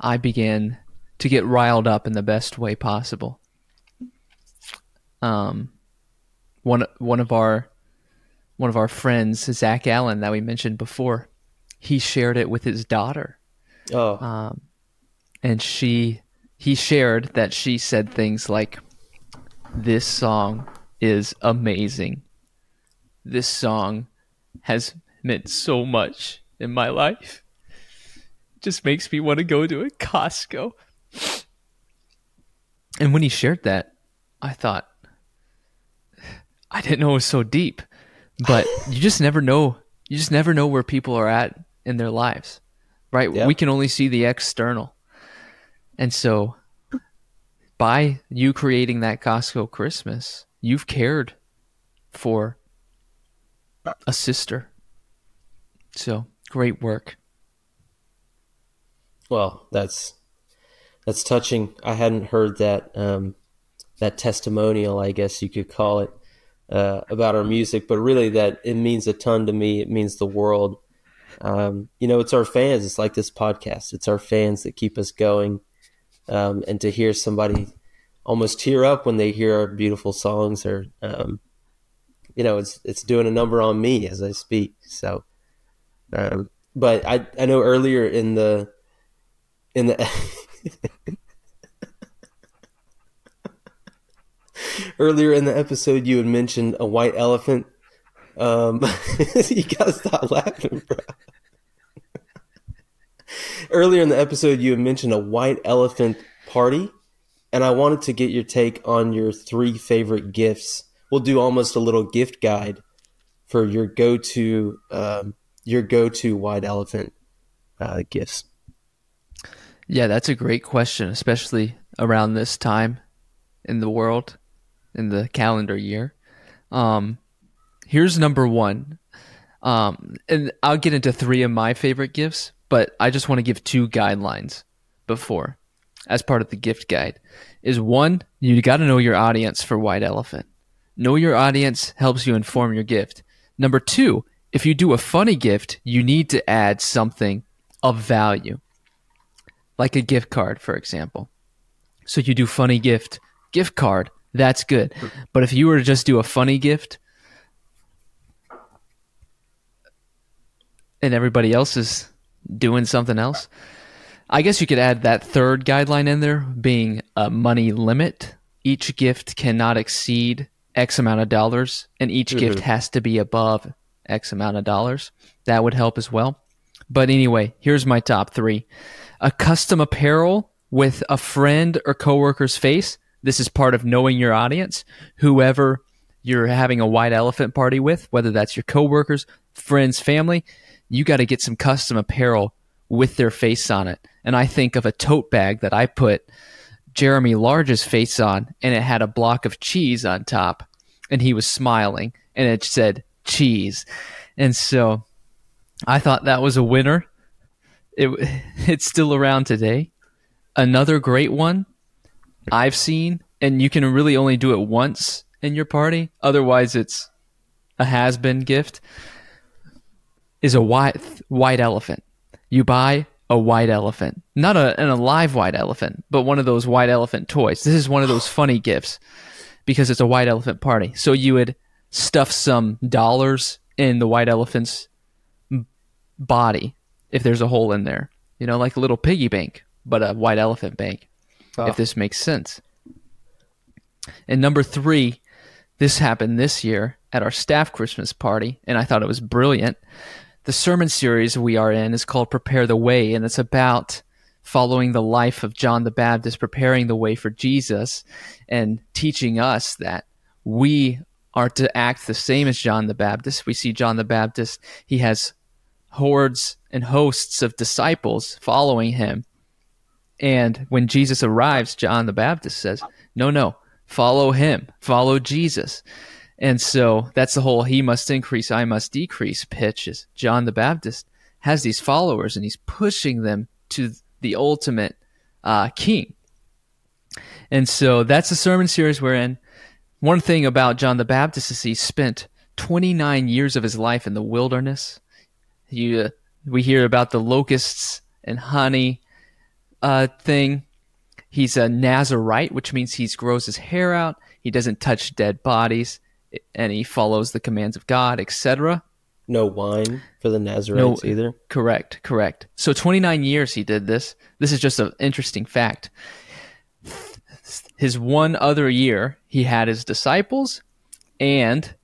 I began to get riled up in the best way possible. Um, one one of our one of our friends, Zach Allen, that we mentioned before, he shared it with his daughter. Oh, um, and she he shared that she said things like, "This song is amazing. This song has meant so much in my life." just makes me want to go to a Costco. And when he shared that, I thought, I didn't know it was so deep. But you just never know. You just never know where people are at in their lives, right? Yeah. We can only see the external. And so, by you creating that Costco Christmas, you've cared for a sister. So, great work. Well, that's that's touching. I hadn't heard that um, that testimonial, I guess you could call it, uh, about our music, but really that it means a ton to me. It means the world. Um, you know, it's our fans. It's like this podcast. It's our fans that keep us going, um, and to hear somebody almost tear up when they hear our beautiful songs, or um, you know, it's it's doing a number on me as I speak. So, um, but I I know earlier in the in the earlier in the episode you had mentioned a white elephant. Um, you gotta stop laughing, bro. earlier in the episode you had mentioned a white elephant party, and I wanted to get your take on your three favorite gifts. We'll do almost a little gift guide for your go-to um, your go-to white elephant uh, gifts. Yeah, that's a great question, especially around this time in the world, in the calendar year. Um, here's number one. Um, and I'll get into three of my favorite gifts, but I just want to give two guidelines before, as part of the gift guide. Is one, you got to know your audience for White Elephant. Know your audience helps you inform your gift. Number two, if you do a funny gift, you need to add something of value like a gift card, for example. So you do funny gift, gift card, that's good. But if you were to just do a funny gift and everybody else is doing something else, I guess you could add that third guideline in there being a money limit. Each gift cannot exceed X amount of dollars, and each mm-hmm. gift has to be above X amount of dollars. That would help as well. But anyway, here's my top three a custom apparel with a friend or coworker's face. This is part of knowing your audience. Whoever you're having a white elephant party with, whether that's your coworkers, friends, family, you got to get some custom apparel with their face on it. And I think of a tote bag that I put Jeremy Large's face on, and it had a block of cheese on top, and he was smiling, and it said cheese. And so I thought that was a winner. It it's still around today. Another great one I've seen, and you can really only do it once in your party. Otherwise, it's a has been gift. Is a white white elephant. You buy a white elephant, not a, an alive white elephant, but one of those white elephant toys. This is one of those funny gifts because it's a white elephant party. So you would stuff some dollars in the white elephant's body if there's a hole in there. You know, like a little piggy bank, but a white elephant bank, oh. if ah. this makes sense. And number three, this happened this year at our staff Christmas party, and I thought it was brilliant. The sermon series we are in is called Prepare the Way, and it's about following the life of John the Baptist, preparing the way for Jesus, and teaching us that we are to act the same as John the Baptist. We see John the Baptist, he has hordes and hosts of disciples following him. And when Jesus arrives, John the Baptist says, No, no, follow him, follow Jesus. And so that's the whole he must increase, I must decrease pitch is John the Baptist has these followers and he's pushing them to the ultimate uh, king. And so that's the sermon series we're in. One thing about John the Baptist is he spent 29 years of his life in the wilderness. He, uh, we hear about the locusts and honey uh, thing. He's a Nazarite, which means he grows his hair out. He doesn't touch dead bodies, and he follows the commands of God, etc. No wine for the Nazarites no, either. Correct, correct. So 29 years he did this. This is just an interesting fact. His one other year, he had his disciples, and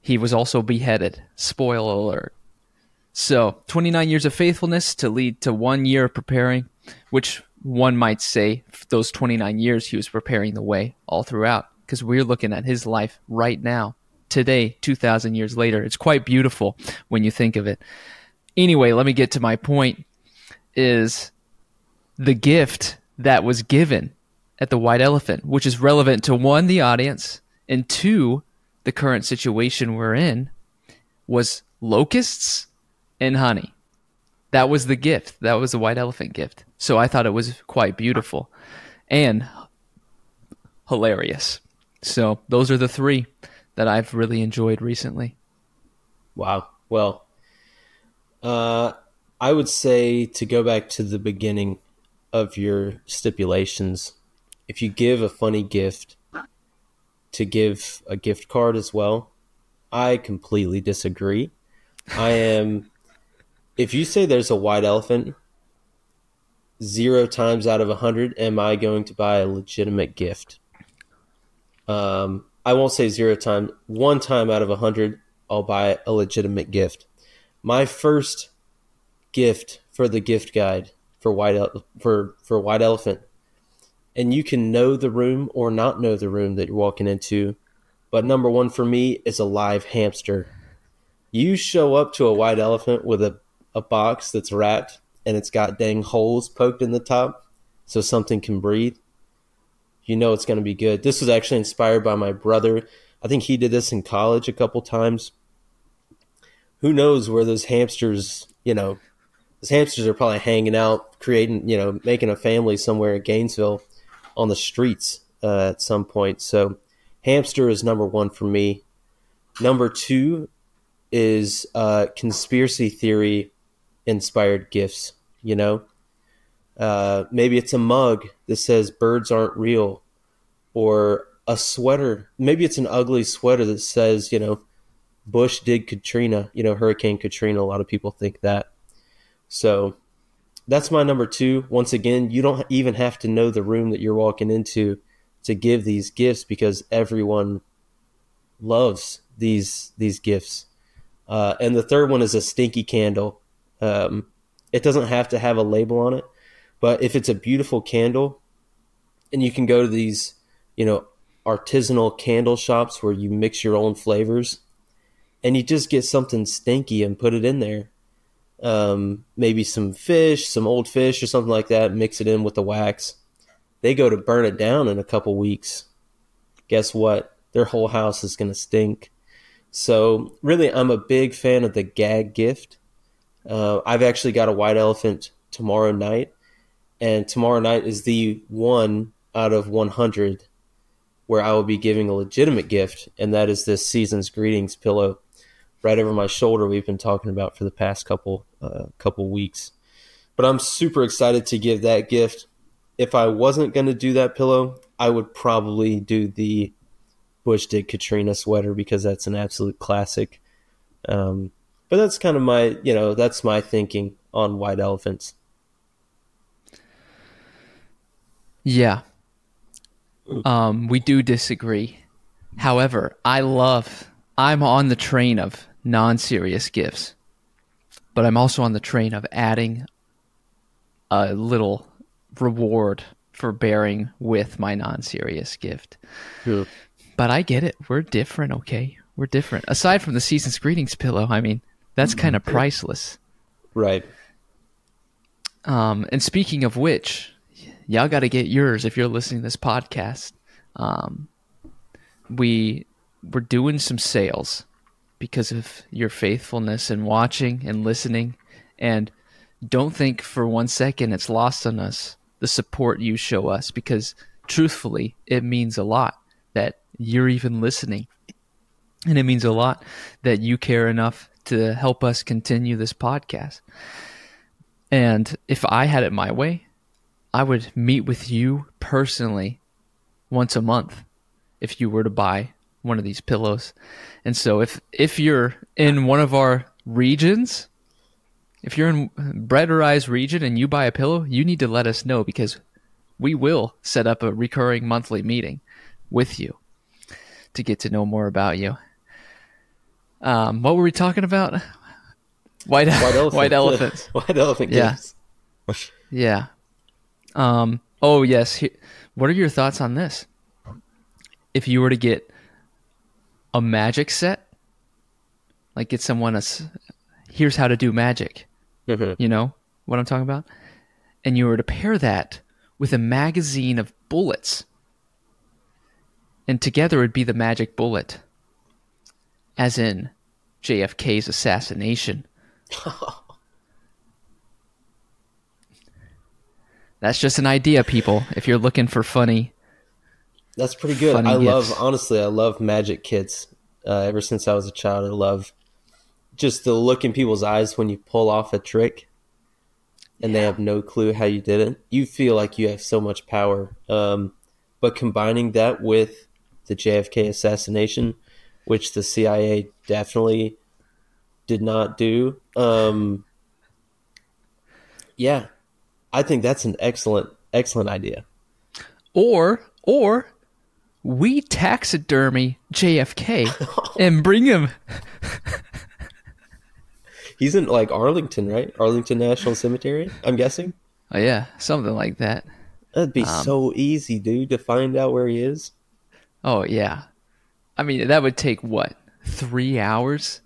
he was also beheaded. Spoil alert. So 29 years of faithfulness to lead to one year of preparing, which one might say those 29 years he was preparing the way all throughout. Because we're looking at his life right now. Today 2000 years later it's quite beautiful when you think of it. Anyway let me get to my point is the gift that was given at the white elephant which is relevant to one the audience and two the current situation we're in was locusts and honey that was the gift that was the white elephant gift so I thought it was quite beautiful and hilarious. So those are the three that I've really enjoyed recently. Wow. Well, uh, I would say to go back to the beginning of your stipulations, if you give a funny gift, to give a gift card as well, I completely disagree. I am. If you say there's a white elephant, zero times out of a hundred am I going to buy a legitimate gift. Um, I won't say zero times. One time out of a hundred, I'll buy a legitimate gift. My first gift for the gift guide for white for for white elephant, and you can know the room or not know the room that you're walking into. But number one for me is a live hamster. You show up to a white elephant with a, a box that's wrapped and it's got dang holes poked in the top so something can breathe, you know it's going to be good. This was actually inspired by my brother. I think he did this in college a couple times. Who knows where those hamsters, you know, those hamsters are probably hanging out, creating, you know, making a family somewhere in Gainesville on the streets uh, at some point. So, hamster is number one for me. Number two is uh, conspiracy theory inspired gifts, you know? Uh, maybe it's a mug that says birds aren't real, or a sweater. Maybe it's an ugly sweater that says, you know, Bush did Katrina, you know, Hurricane Katrina. A lot of people think that. So that's my number two. Once again, you don't even have to know the room that you're walking into to give these gifts because everyone loves these these gifts. Uh, and the third one is a stinky candle. Um, it doesn't have to have a label on it, but if it's a beautiful candle, and you can go to these, you know, artisanal candle shops where you mix your own flavors, and you just get something stinky and put it in there. Um, maybe some fish, some old fish or something like that. Mix it in with the wax. They go to burn it down in a couple weeks. Guess what? Their whole house is going to stink. So, really, I'm a big fan of the gag gift. Uh, I've actually got a white elephant tomorrow night, and tomorrow night is the one out of 100 where I will be giving a legitimate gift, and that is this season's greetings pillow right over my shoulder. We've been talking about for the past couple uh, couple weeks, but I'm super excited to give that gift. If I wasn't going to do that pillow, I would probably do the Bush did Katrina sweater because that's an absolute classic. Um, but that's kind of my, you know, that's my thinking on white elephants. Yeah. Um, we do disagree. However, I love, I'm on the train of non serious gifts, but I'm also on the train of adding a little reward for bearing with my non serious gift. Yeah. But I get it. We're different, okay? We're different. Aside from the season's greetings pillow, I mean, that's kind of priceless. Right. Um, and speaking of which, y'all got to get yours if you're listening to this podcast. Um, we we're doing some sales because of your faithfulness and watching and listening. And don't think for one second it's lost on us the support you show us because truthfully, it means a lot that you're even listening. And it means a lot that you care enough to help us continue this podcast. And if I had it my way, I would meet with you personally once a month if you were to buy one of these pillows. And so if if you're in one of our regions, if you're in or I's region and you buy a pillow, you need to let us know because we will set up a recurring monthly meeting with you to get to know more about you. Um, what were we talking about? White, white, elephant. white elephants. white elephant yeah. yeah. Um, oh, yes. What are your thoughts on this? If you were to get a magic set, like get someone a, here's how to do magic. Mm-hmm. You know what I'm talking about? And you were to pair that with a magazine of bullets. And together it'd be the magic bullet. As in JFK's assassination. That's just an idea, people. If you're looking for funny, that's pretty good. I gifts. love, honestly, I love magic kits. Uh, ever since I was a child, I love just the look in people's eyes when you pull off a trick, and yeah. they have no clue how you did it. You feel like you have so much power. Um, but combining that with the JFK assassination, which the CIA definitely did not do. Um, yeah, I think that's an excellent, excellent idea. Or, or we taxidermy JFK and bring him. He's in like Arlington, right? Arlington National Cemetery, I'm guessing. Oh yeah, something like that. That'd be um, so easy, dude, to find out where he is. Oh yeah, I mean that would take what three hours?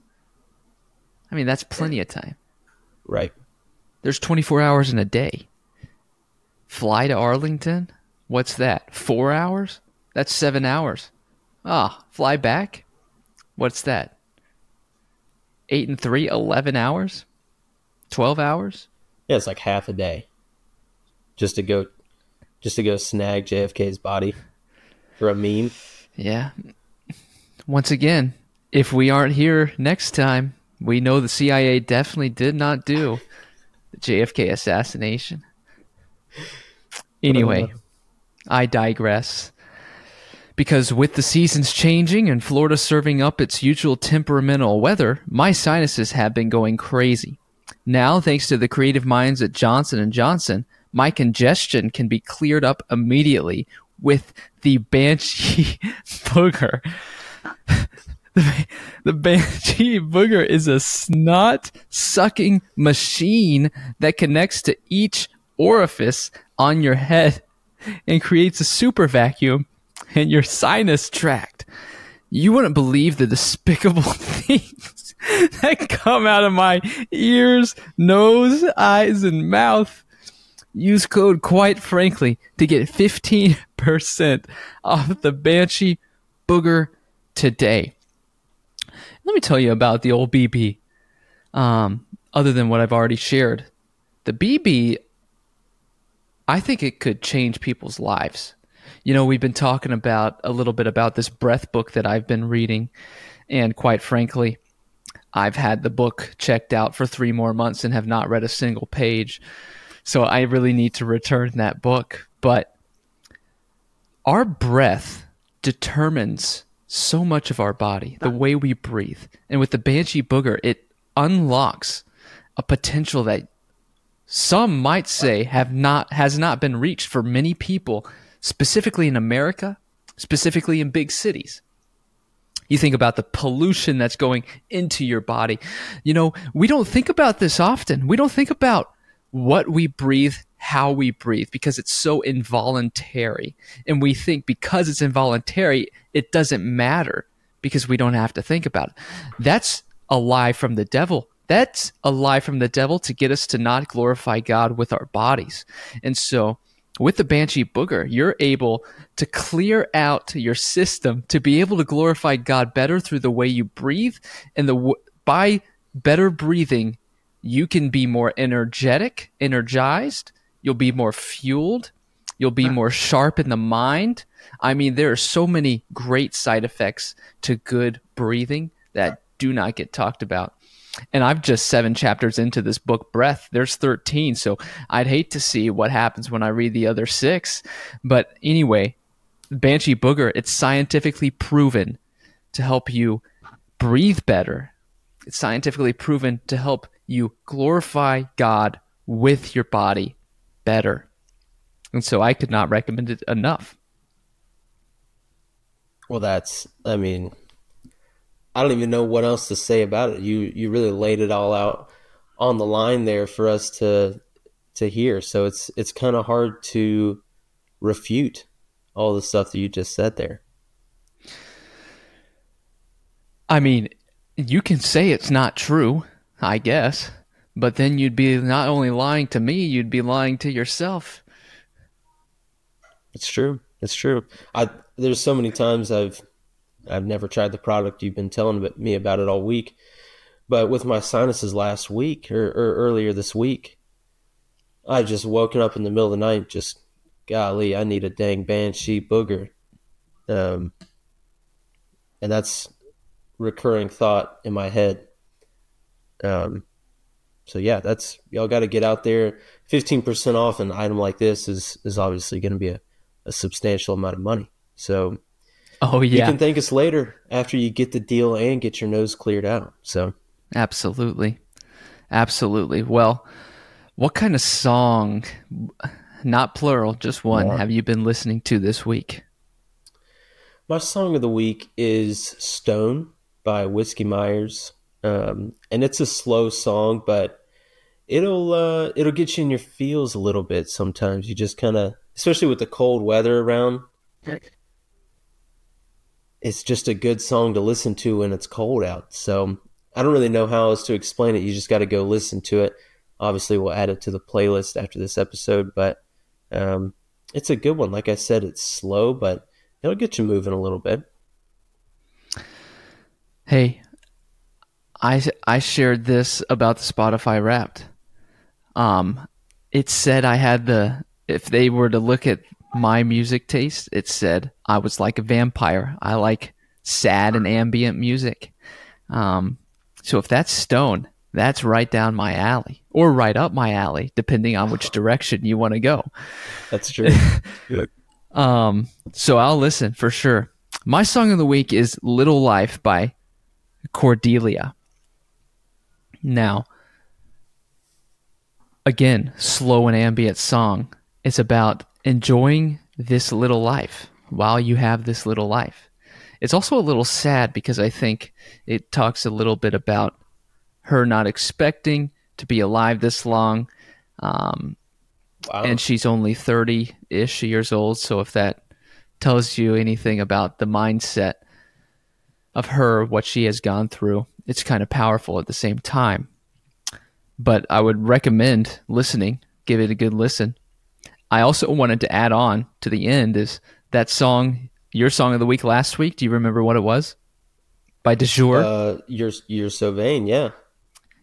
I mean that's plenty of time. Right. There's 24 hours in a day. Fly to Arlington. What's that? Four hours? That's seven hours. Ah, fly back? What's that? Eight and three, 11 hours? 12 hours? Yeah, it's like half a day. Just to go just to go snag JFK's body for a meme. Yeah. Once again, if we aren't here next time, we know the CIA definitely did not do the JFK assassination. Anyway, I digress. Because with the seasons changing and Florida serving up its usual temperamental weather, my sinuses have been going crazy. Now, thanks to the creative minds at Johnson & Johnson, my congestion can be cleared up immediately with the Banshee Booger. The, the Banshee Booger is a snot sucking machine that connects to each orifice on your head and creates a super vacuum in your sinus tract. You wouldn't believe the despicable things that come out of my ears, nose, eyes, and mouth. Use code quite frankly to get 15% off the Banshee Booger today. Let me tell you about the old BB. Um, other than what I've already shared, the BB I think it could change people's lives. You know, we've been talking about a little bit about this breath book that I've been reading. And quite frankly, I've had the book checked out for three more months and have not read a single page. So I really need to return that book. But our breath determines so much of our body, the way we breathe. And with the Banshee Booger, it unlocks a potential that some might say have not has not been reached for many people, specifically in America, specifically in big cities. You think about the pollution that's going into your body. You know, we don't think about this often. We don't think about what we breathe, how we breathe, because it's so involuntary. And we think because it's involuntary, it doesn't matter because we don't have to think about it. That's a lie from the devil that's a lie from the devil to get us to not glorify God with our bodies. And so with the Banshee Booger, you're able to clear out your system to be able to glorify God better through the way you breathe. And the by better breathing, you can be more energetic, energized. You'll be more fueled. You'll be more sharp in the mind. I mean, there are so many great side effects to good breathing that do not get talked about. And I've just seven chapters into this book, Breath. There's 13. So I'd hate to see what happens when I read the other six. But anyway, Banshee Booger, it's scientifically proven to help you breathe better. It's scientifically proven to help you glorify God with your body better. And so I could not recommend it enough. Well, that's, I mean, I don't even know what else to say about it. You you really laid it all out on the line there for us to to hear. So it's it's kind of hard to refute all the stuff that you just said there. I mean, you can say it's not true, I guess, but then you'd be not only lying to me, you'd be lying to yourself. It's true. It's true. I there's so many times I've I've never tried the product. You've been telling me about it all week. But with my sinuses last week or, or earlier this week, I just woken up in the middle of the night, just golly, I need a dang banshee booger. Um, and that's recurring thought in my head. Um, so yeah, that's y'all got to get out there. Fifteen percent off an item like this is is obviously going to be a, a substantial amount of money. So Oh yeah. You can thank us later after you get the deal and get your nose cleared out. So Absolutely. Absolutely. Well, what kind of song, not plural, just one, have you been listening to this week? My song of the week is Stone by Whiskey Myers. Um, and it's a slow song, but it'll uh, it'll get you in your feels a little bit sometimes. You just kind of, especially with the cold weather around, it's just a good song to listen to when it's cold out. So I don't really know how else to explain it. You just got to go listen to it. Obviously, we'll add it to the playlist after this episode, but um, it's a good one. Like I said, it's slow, but it'll get you moving a little bit. Hey, I I shared this about the Spotify Wrapped. Um, it said I had the if they were to look at my music taste, it said I was like a vampire. I like sad and ambient music. Um, so if that's Stone, that's right down my alley, or right up my alley, depending on which direction you want to go. That's true. um, so I'll listen for sure. My song of the week is "Little Life" by Cordelia. Now, again, slow and ambient song. It's about enjoying this little life while you have this little life. It's also a little sad because I think it talks a little bit about her not expecting to be alive this long. Um, wow. And she's only 30 ish years old. So if that tells you anything about the mindset of her, what she has gone through, it's kind of powerful at the same time. But I would recommend listening, give it a good listen. I also wanted to add on to the end is that song, your song of the week last week. Do you remember what it was? By DeJour. Uh, you're you're so vain, yeah.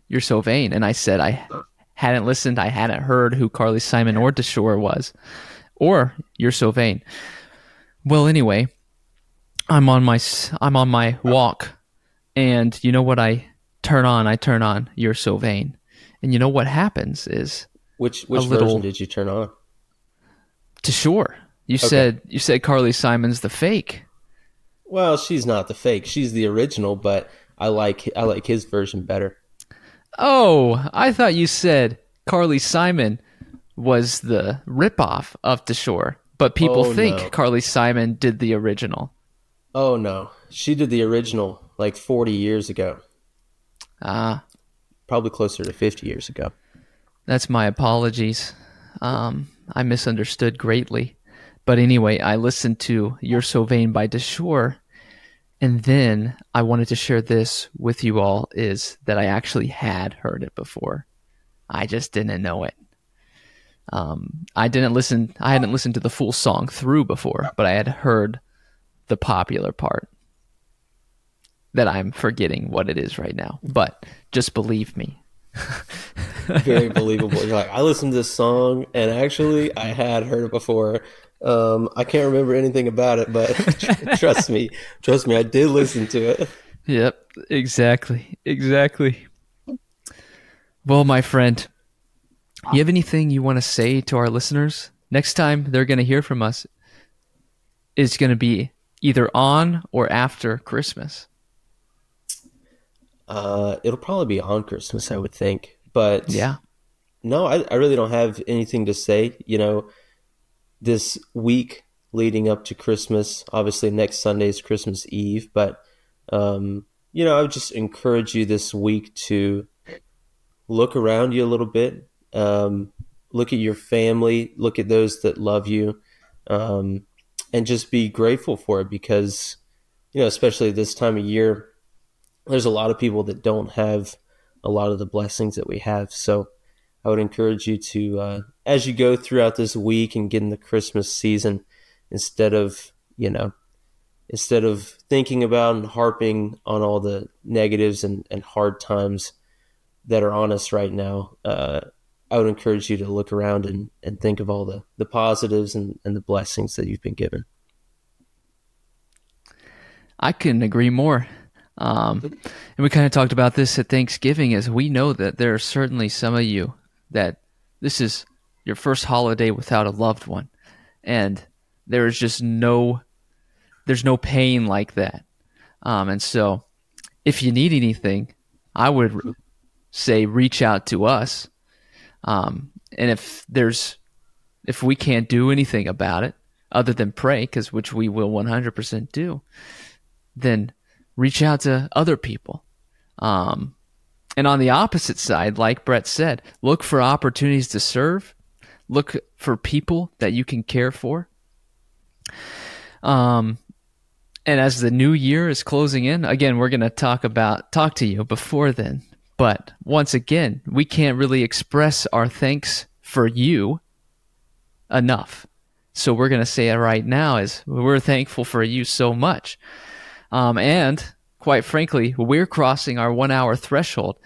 You're so vain, and I said I hadn't listened, I hadn't heard who Carly Simon or DeJour was, or You're so vain. Well, anyway, I'm on my I'm on my walk, and you know what I turn on? I turn on You're so vain, and you know what happens is which which version little, did you turn on? DeJour. You okay. said you said Carly Simon's the fake. Well, she's not the fake. She's the original, but I like I like his version better. Oh, I thought you said Carly Simon was the ripoff of DeJour, but people oh, think no. Carly Simon did the original. Oh no, she did the original like 40 years ago. Ah, probably closer to 50 years ago. That's my apologies. Um, I misunderstood greatly. But anyway, I listened to You're So Vain by DeJour. And then I wanted to share this with you all is that I actually had heard it before. I just didn't know it. Um, I didn't listen. I hadn't listened to the full song through before, but I had heard the popular part that I'm forgetting what it is right now. But just believe me. Very believable. You're like, I listened to this song and actually I had heard it before. Um, I can't remember anything about it, but trust me, trust me, I did listen to it. Yep, exactly, exactly. Well, my friend, you have anything you want to say to our listeners? Next time they're going to hear from us is going to be either on or after Christmas. Uh, it'll probably be on Christmas, I would think. But yeah, no, I, I really don't have anything to say. You know, this week leading up to Christmas, obviously next Sunday is Christmas Eve, but um, you know, I would just encourage you this week to look around you a little bit, um, look at your family, look at those that love you, um, and just be grateful for it because, you know, especially this time of year, there's a lot of people that don't have a lot of the blessings that we have. So I would encourage you to, uh, as you go throughout this week and get in the Christmas season, instead of, you know, instead of thinking about and harping on all the negatives and, and hard times that are on us right now, uh, I would encourage you to look around and, and think of all the, the positives and, and the blessings that you've been given. I couldn't agree more. Um, and we kind of talked about this at Thanksgiving, as we know that there are certainly some of you that this is your first holiday without a loved one, and there is just no, there's no pain like that. Um, and so, if you need anything, I would say reach out to us. Um, and if there's, if we can't do anything about it other than pray, because which we will 100% do, then reach out to other people. Um, and on the opposite side, like Brett said, look for opportunities to serve, look for people that you can care for. Um, and as the new year is closing in, again, we're going to talk about talk to you before then. But once again, we can't really express our thanks for you enough. So we're going to say it right now is we're thankful for you so much. Um, and quite frankly, we're crossing our one hour threshold.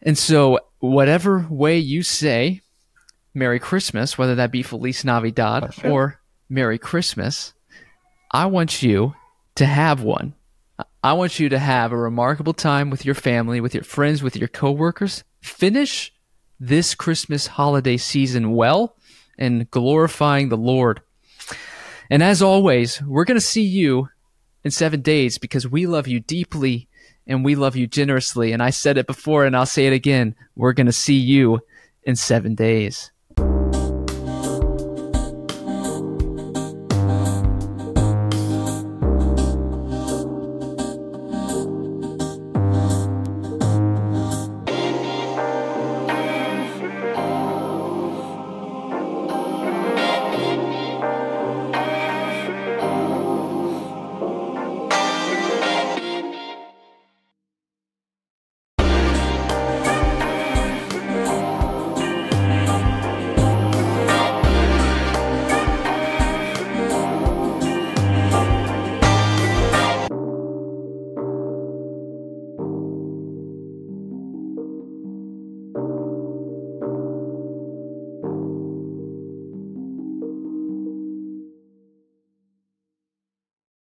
And so, whatever way you say Merry Christmas, whether that be Feliz Navidad or Merry Christmas, I want you to have one. I want you to have a remarkable time with your family, with your friends, with your coworkers. Finish this Christmas holiday season well and glorifying the Lord. And as always, we're going to see you in seven days because we love you deeply and we love you generously. And I said it before and I'll say it again. We're going to see you in seven days.